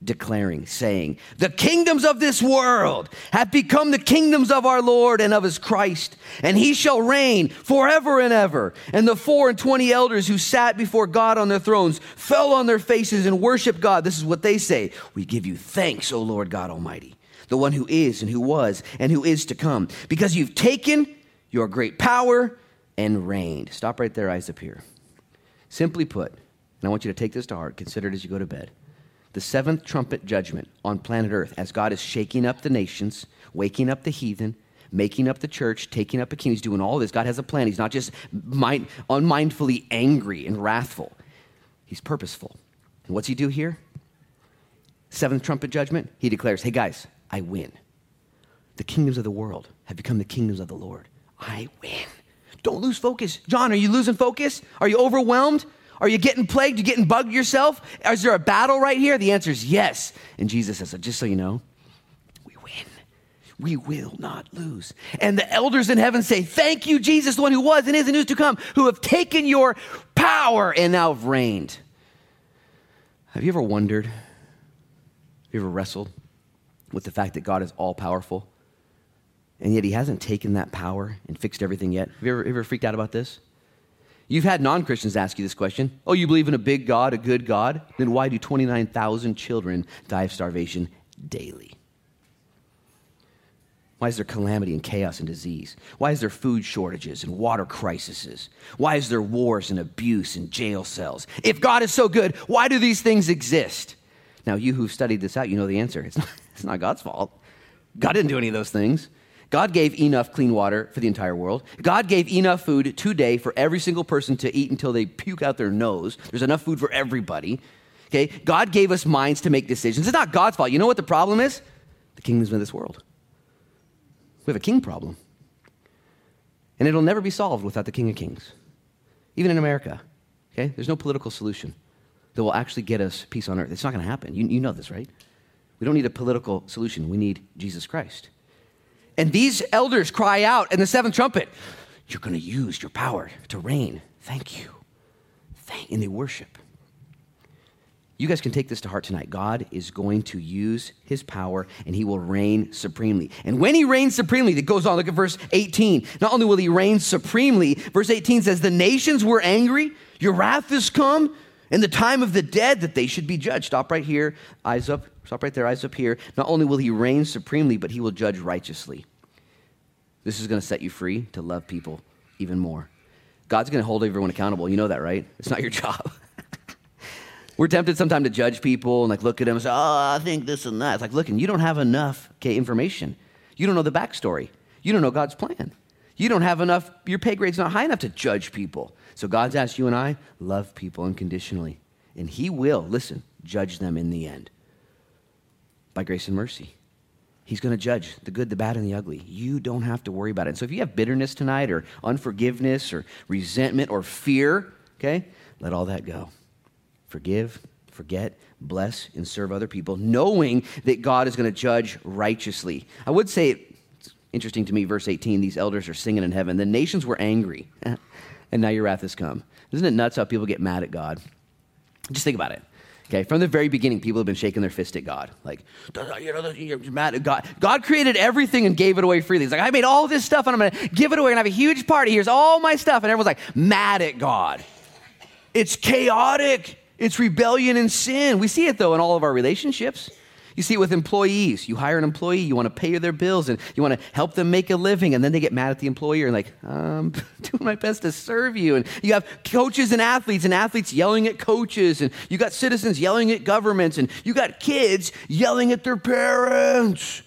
declaring, saying, The kingdoms of this world have become the kingdoms of our Lord and of his Christ, and he shall reign forever and ever. And the four and twenty elders who sat before God on their thrones fell on their faces and worshiped God. This is what they say We give you thanks, O Lord God Almighty, the one who is and who was and who is to come, because you've taken your great power and reigned. Stop right there, eyes up here. Simply put, and I want you to take this to heart, consider it as you go to bed the seventh trumpet judgment on planet Earth as God is shaking up the nations, waking up the heathen, making up the church, taking up a king. He's doing all this. God has a plan. He's not just mind, unmindfully angry and wrathful, He's purposeful. And what's He do here? seventh trumpet judgment, he declares, Hey guys, I win. The kingdoms of the world have become the kingdoms of the Lord. I win. Don't lose focus. John, are you losing focus? Are you overwhelmed? Are you getting plagued? You getting bugged yourself? Is there a battle right here? The answer is yes. And Jesus says, just so you know, we win. We will not lose. And the elders in heaven say, Thank you, Jesus, the one who was and is and is to come, who have taken your power and now have reigned. Have you ever wondered? Have you ever wrestled with the fact that God is all powerful? And yet he hasn't taken that power and fixed everything yet. Have you ever, ever freaked out about this? You've had non Christians ask you this question Oh, you believe in a big God, a good God? Then why do 29,000 children die of starvation daily? Why is there calamity and chaos and disease? Why is there food shortages and water crises? Why is there wars and abuse and jail cells? If God is so good, why do these things exist? Now, you who've studied this out, you know the answer. It's not, it's not God's fault. God didn't do any of those things. God gave enough clean water for the entire world. God gave enough food today for every single person to eat until they puke out their nose. There's enough food for everybody. Okay? God gave us minds to make decisions. It's not God's fault. You know what the problem is? The kingdoms of this world. We have a king problem. And it'll never be solved without the King of Kings. Even in America. Okay? There's no political solution that will actually get us peace on earth. It's not going to happen. You, you know this, right? We don't need a political solution. We need Jesus Christ. And these elders cry out in the seventh trumpet, You're going to use your power to reign. Thank you. Thank, and they worship. You guys can take this to heart tonight. God is going to use his power and he will reign supremely. And when he reigns supremely, it goes on, look at verse 18. Not only will he reign supremely, verse 18 says, The nations were angry, your wrath is come, and the time of the dead that they should be judged. Stop right here, eyes up, stop right there, eyes up here. Not only will he reign supremely, but he will judge righteously. This is going to set you free to love people even more. God's going to hold everyone accountable. You know that, right? It's not your job. We're tempted sometimes to judge people and like look at them and say, "Oh, I think this and that." It's like, looking, you don't have enough okay, information. You don't know the backstory. You don't know God's plan. You don't have enough. Your pay grade's not high enough to judge people. So God's asked you and I love people unconditionally, and He will listen, judge them in the end by grace and mercy. He's going to judge the good, the bad, and the ugly. You don't have to worry about it. So if you have bitterness tonight, or unforgiveness, or resentment, or fear, okay, let all that go. Forgive, forget, bless, and serve other people, knowing that God is going to judge righteously. I would say it's interesting to me, verse 18, these elders are singing in heaven. The nations were angry, and now your wrath has come. Isn't it nuts how people get mad at God? Just think about it. Okay, from the very beginning, people have been shaking their fist at God. Like, you know, you're mad at God. God created everything and gave it away freely. He's like, I made all this stuff and I'm going to give it away and have a huge party. Here's all my stuff. And everyone's like, mad at God. It's chaotic. It's rebellion and sin. We see it though in all of our relationships. You see it with employees. You hire an employee, you want to pay their bills, and you want to help them make a living, and then they get mad at the employer and like, I'm doing my best to serve you. And you have coaches and athletes, and athletes yelling at coaches, and you got citizens yelling at governments, and you got kids yelling at their parents.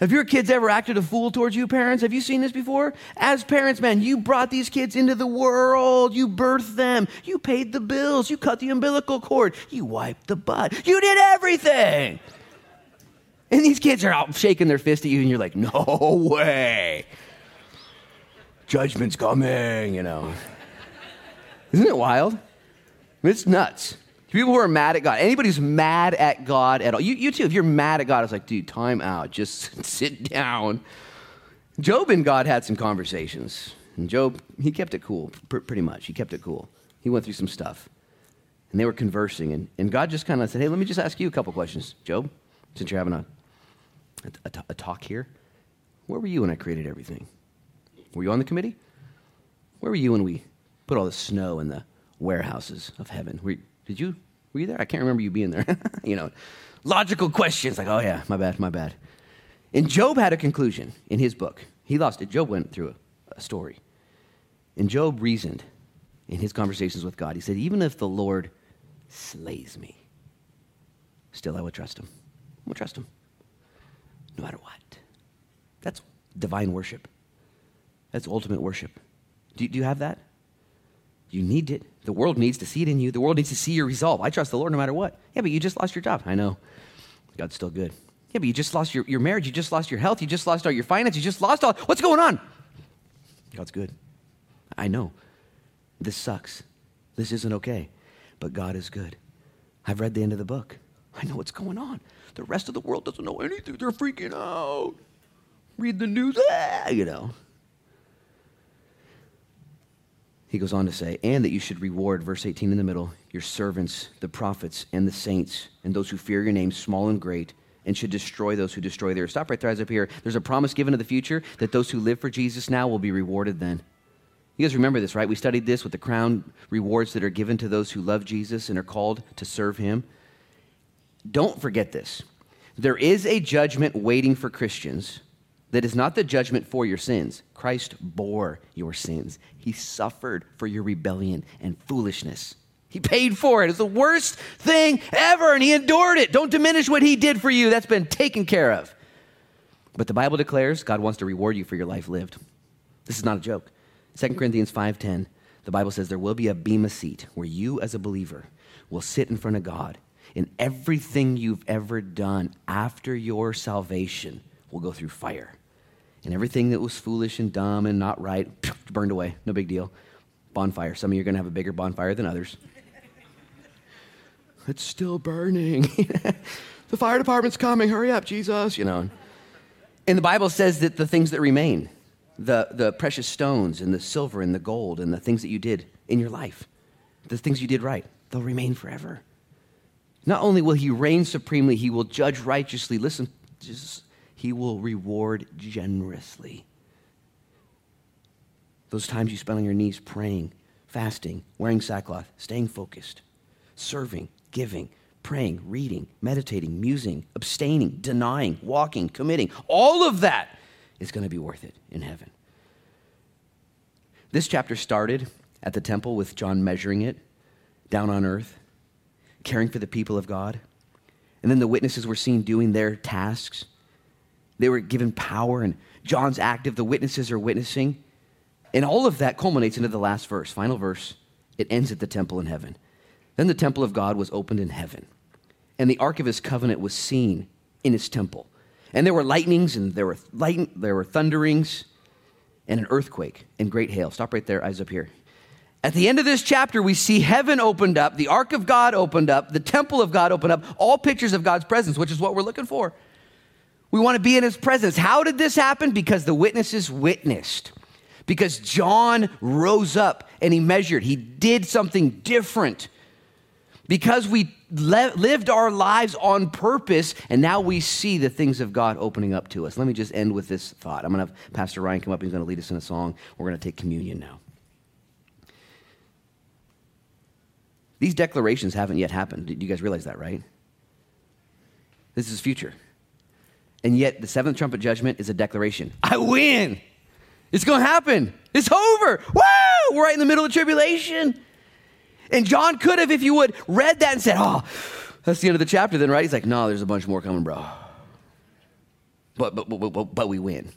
Have your kids ever acted a fool towards you, parents? Have you seen this before? As parents, man, you brought these kids into the world. You birthed them. You paid the bills. You cut the umbilical cord. You wiped the butt. You did everything. And these kids are out shaking their fist at you, and you're like, no way. Judgment's coming, you know. Isn't it wild? It's nuts. People who are mad at God. Anybody who's mad at God at all. You, you too, if you're mad at God, it's like, dude, time out. Just sit down. Job and God had some conversations. And Job, he kept it cool, pr- pretty much. He kept it cool. He went through some stuff. And they were conversing. And, and God just kind of said, hey, let me just ask you a couple questions, Job, since you're having a, a, a talk here. Where were you when I created everything? Were you on the committee? Where were you when we put all the snow in the warehouses of heaven? Were, did you? Were you there? I can't remember you being there. you know, logical questions like, oh, yeah, my bad, my bad. And Job had a conclusion in his book. He lost it. Job went through a, story. And Job reasoned in his conversations with God. He said, even if the Lord slays me, still I would trust him. I would trust him no matter what. That's divine worship. That's ultimate worship. Do, do you have that? You need it. The world needs to see it in you. The world needs to see your resolve. I trust the Lord no matter what. Yeah, but you just lost your job. I know. God's still good. Yeah, but you just lost your, your marriage. You just lost your health. You just lost all your finance. You just lost all. What's going on? God's good. I know. This sucks. This isn't okay. But God is good. I've read the end of the book. I know what's going on. The rest of the world doesn't know anything. They're freaking out. Read the news, ah, you know. He goes on to say, and that you should reward, verse 18 in the middle, your servants, the prophets, and the saints, and those who fear your name, small and great, and should destroy those who destroy theirs. Stop right there, eyes up here. There's a promise given to the future that those who live for Jesus now will be rewarded then. You guys remember this, right? We studied this with the crown rewards that are given to those who love Jesus and are called to serve him. Don't forget this. There is a judgment waiting for Christians that is not the judgment for your sins. Christ bore your sins. He suffered for your rebellion and foolishness. He paid for it. It's the worst thing ever, and he endured it. Don't diminish what he did for you. That's been taken care of. But the Bible declares God wants to reward you for your life lived. This is not a joke. 2 Corinthians 5:10, the Bible says there will be a bema seat where you as a believer will sit in front of God, and everything you've ever done after your salvation will go through fire. And everything that was foolish and dumb and not right, burned away. No big deal. Bonfire. Some of you are going to have a bigger bonfire than others. it's still burning. the fire department's coming. Hurry up, Jesus, you know. And the Bible says that the things that remain, the, the precious stones and the silver and the gold and the things that you did in your life, the things you did right, they'll remain forever. Not only will he reign supremely, he will judge righteously. Listen, just he will reward generously. Those times you spend on your knees praying, fasting, wearing sackcloth, staying focused, serving, giving, praying, reading, meditating, musing, abstaining, denying, walking, committing, all of that is going to be worth it in heaven. This chapter started at the temple with John measuring it down on earth, caring for the people of God. And then the witnesses were seen doing their tasks they were given power, and John's active, the witnesses are witnessing. And all of that culminates into the last verse, final verse. It ends at the temple in heaven. Then the temple of God was opened in heaven, and the ark of his covenant was seen in his temple. And there were lightnings, and there were, light, there were thunderings, and an earthquake, and great hail. Stop right there, eyes up here. At the end of this chapter, we see heaven opened up, the ark of God opened up, the temple of God opened up, all pictures of God's presence, which is what we're looking for. We want to be in his presence. How did this happen? Because the witnesses witnessed. Because John rose up and he measured. He did something different. Because we le- lived our lives on purpose and now we see the things of God opening up to us. Let me just end with this thought. I'm going to have Pastor Ryan come up. He's going to lead us in a song. We're going to take communion now. These declarations haven't yet happened. You guys realize that, right? This is future. And yet, the seventh trumpet judgment is a declaration I win. It's going to happen. It's over. Woo! We're right in the middle of tribulation. And John could have, if you would, read that and said, Oh, that's the end of the chapter, then, right? He's like, No, there's a bunch more coming, bro. But, but, but, but, but we win.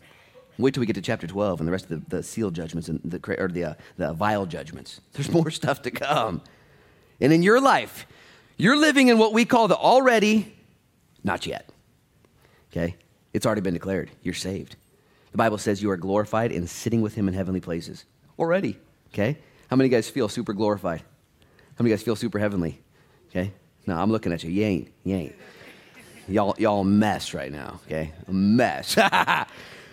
Wait till we get to chapter 12 and the rest of the, the seal judgments and the, or the, uh, the vial judgments. There's more stuff to come. And in your life, you're living in what we call the already, not yet. Okay? It's already been declared. You're saved. The Bible says you are glorified and sitting with him in heavenly places already. Okay? How many guys feel super glorified? How many guys feel super heavenly? Okay? No, I'm looking at you. You ain't. You ain't. Y'all, y'all mess right now, okay? A mess.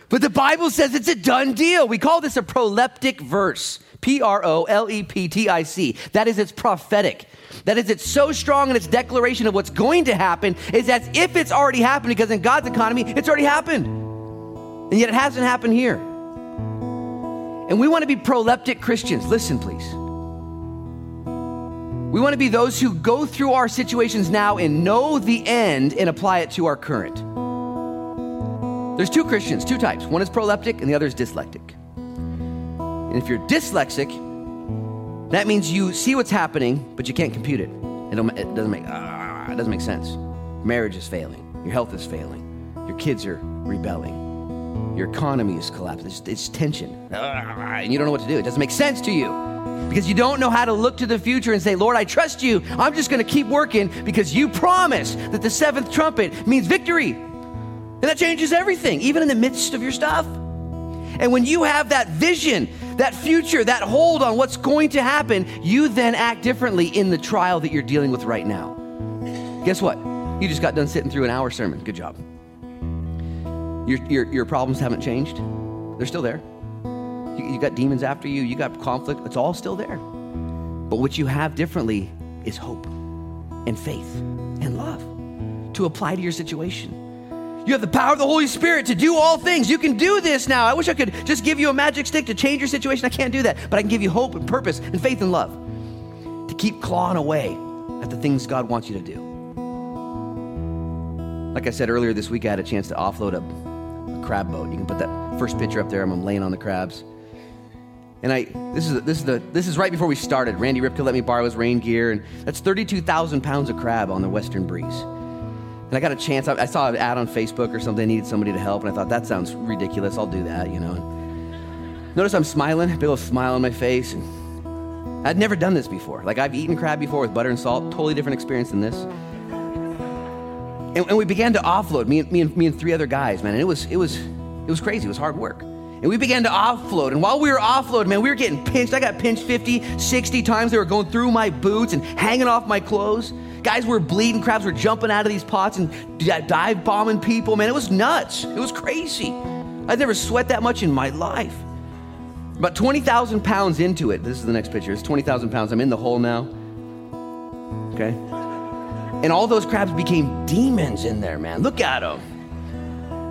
but the Bible says it's a done deal. We call this a proleptic verse. P R O L E P T I C. That is, it's prophetic. That is, it's so strong in its declaration of what's going to happen, is as if it's already happened, because in God's economy, it's already happened. And yet it hasn't happened here. And we want to be proleptic Christians. Listen, please. We want to be those who go through our situations now and know the end and apply it to our current. There's two Christians, two types. One is proleptic and the other is dyslectic. And if you're dyslexic, that means you see what's happening, but you can't compute it. It, it doesn't make uh, it doesn't make sense. Marriage is failing. Your health is failing. Your kids are rebelling. Your economy is collapsing. It's, it's tension. And you don't know what to do. It doesn't make sense to you because you don't know how to look to the future and say, Lord, I trust you. I'm just going to keep working because you promise that the seventh trumpet means victory. And that changes everything, even in the midst of your stuff. And when you have that vision, that future, that hold on what's going to happen, you then act differently in the trial that you're dealing with right now. Guess what? You just got done sitting through an hour sermon. Good job. Your, your, your problems haven't changed, they're still there. You, you got demons after you, you got conflict, it's all still there. But what you have differently is hope and faith and love to apply to your situation. You have the power of the Holy Spirit to do all things. You can do this now. I wish I could just give you a magic stick to change your situation. I can't do that. But I can give you hope and purpose and faith and love to keep clawing away at the things God wants you to do. Like I said earlier this week, I had a chance to offload a, a crab boat. You can put that first picture up there. I'm laying on the crabs. And I this is this is the this is right before we started. Randy Ripka let me borrow his rain gear, and that's 32,000 pounds of crab on the Western Breeze. And I got a chance. I, I, saw an ad on Facebook or something. I needed somebody to help, and I thought that sounds ridiculous. I'll do that, you know. And notice I'm smiling, big old smile on my face. And I'd never done this before. Like I've eaten crab before with butter and salt. Totally different experience than this. And, and we began to offload me and, me and me and three other guys, man. And it was it was it was crazy. It was hard work. And we began to offload. And while we were offloading, man, we were getting pinched. I got pinched 50, 60 times. They were going through my boots and hanging off my clothes. Guys were bleeding, crabs were jumping out of these pots and dive bombing people. Man, it was nuts. It was crazy. I'd never sweat that much in my life. About 20,000 pounds into it. This is the next picture. It's 20,000 pounds. I'm in the hole now. Okay? And all those crabs became demons in there, man. Look at them.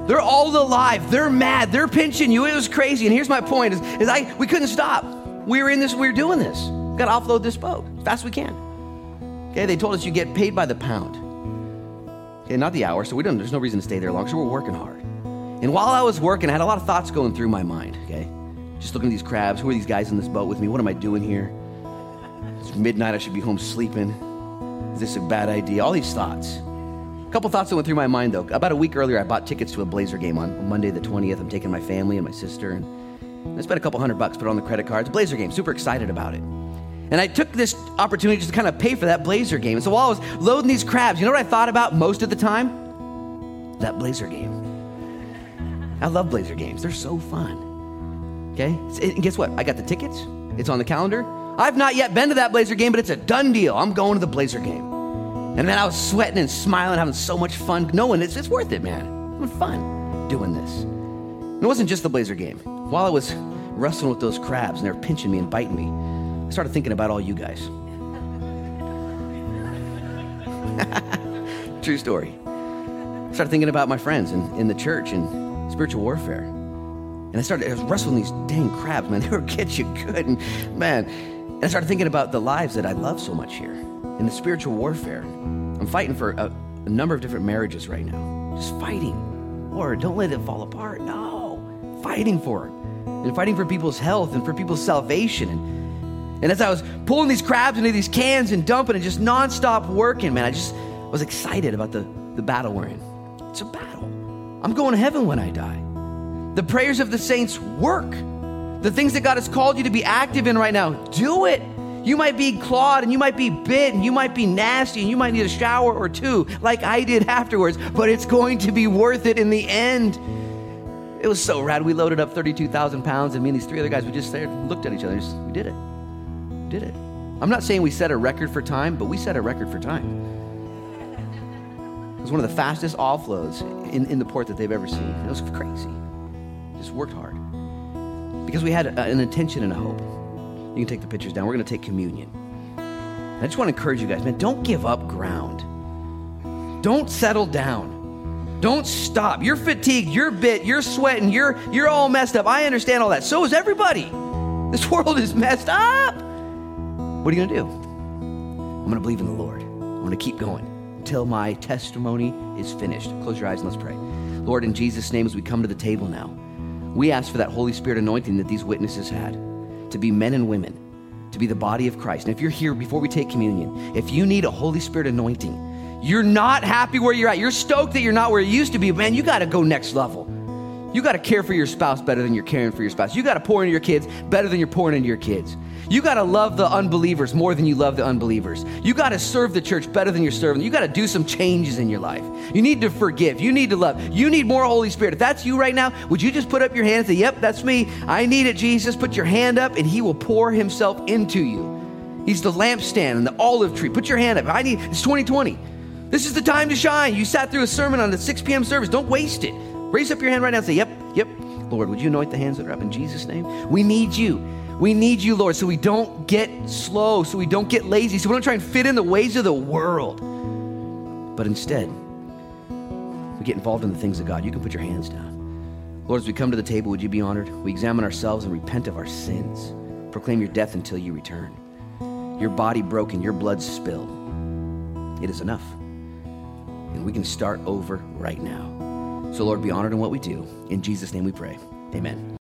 They're all alive. They're mad. They're pinching you. It was crazy. And here's my point is, is I we couldn't stop. We were in this, we were doing this. Got to offload this boat as fast as we can. Okay, they told us you get paid by the pound. Okay, not the hour, so we don't, there's no reason to stay there long, so we're working hard. And while I was working, I had a lot of thoughts going through my mind, okay? Just looking at these crabs. Who are these guys in this boat with me? What am I doing here? It's midnight, I should be home sleeping. Is this a bad idea? All these thoughts. A couple thoughts that went through my mind though. About a week earlier, I bought tickets to a Blazer game on Monday the 20th. I'm taking my family and my sister, and I spent a couple hundred bucks, put it on the credit cards. Blazer game, super excited about it. And I took this opportunity just to kind of pay for that Blazer game. And so while I was loading these crabs, you know what I thought about most of the time? That Blazer game. I love Blazer games, they're so fun. Okay? And guess what? I got the tickets, it's on the calendar. I've not yet been to that Blazer game, but it's a done deal. I'm going to the Blazer game. And man, I was sweating and smiling, having so much fun, knowing it's, it's worth it, man. Having fun doing this. And it wasn't just the Blazer game. While I was wrestling with those crabs and they were pinching me and biting me, I started thinking about all you guys. True story. I started thinking about my friends in, in the church and spiritual warfare. And I started I was wrestling these dang crabs, man. They were get you good. And man, and I started thinking about the lives that I love so much here in the spiritual warfare. I'm fighting for a, a number of different marriages right now. Just fighting. Lord, don't let it fall apart. No. Fighting for it. And fighting for people's health and for people's salvation. And and as I was pulling these crabs into these cans and dumping and just nonstop working, man, I just was excited about the, the battle we're in. It's a battle. I'm going to heaven when I die. The prayers of the saints work. The things that God has called you to be active in right now, do it. You might be clawed and you might be bit and you might be nasty and you might need a shower or two, like I did afterwards, but it's going to be worth it in the end. It was so rad. We loaded up 32,000 pounds, and me and these three other guys, we just stared, looked at each other, just, we did it did it. I'm not saying we set a record for time, but we set a record for time. It was one of the fastest offloads in, in the port that they've ever seen. It was crazy. Just worked hard. Because we had a, an intention and a hope. You can take the pictures down. We're going to take communion. I just want to encourage you guys, man, don't give up ground. Don't settle down. Don't stop. You're fatigued, you're bit, you're sweating, you're you're all messed up. I understand all that. So is everybody. This world is messed up. What are you going to do? I'm going to believe in the Lord. I'm going to keep going until my testimony is finished. Close your eyes and let's pray. Lord, in Jesus' name, as we come to the table now, we ask for that Holy Spirit anointing that these witnesses had to be men and women, to be the body of Christ. And if you're here before we take communion, if you need a Holy Spirit anointing, you're not happy where you're at, you're stoked that you're not where you used to be, man, you got to go next level. You got to care for your spouse better than you're caring for your spouse. You got to pour into your kids better than you're pouring into your kids. You got to love the unbelievers more than you love the unbelievers. You got to serve the church better than you're serving. You got to do some changes in your life. You need to forgive. You need to love. You need more Holy Spirit. If that's you right now, would you just put up your hand and say, Yep, that's me. I need it, Jesus. Put your hand up and He will pour Himself into you. He's the lampstand and the olive tree. Put your hand up. I need, it's 2020. This is the time to shine. You sat through a sermon on the 6 p.m. service. Don't waste it. Raise up your hand right now and say, Yep, yep. Lord, would you anoint the hands that are up in Jesus' name? We need you. We need you, Lord, so we don't get slow, so we don't get lazy, so we don't try and fit in the ways of the world. But instead, we get involved in the things of God. You can put your hands down. Lord, as we come to the table, would you be honored? We examine ourselves and repent of our sins. Proclaim your death until you return. Your body broken, your blood spilled. It is enough. And we can start over right now. So, Lord, be honored in what we do. In Jesus' name we pray. Amen.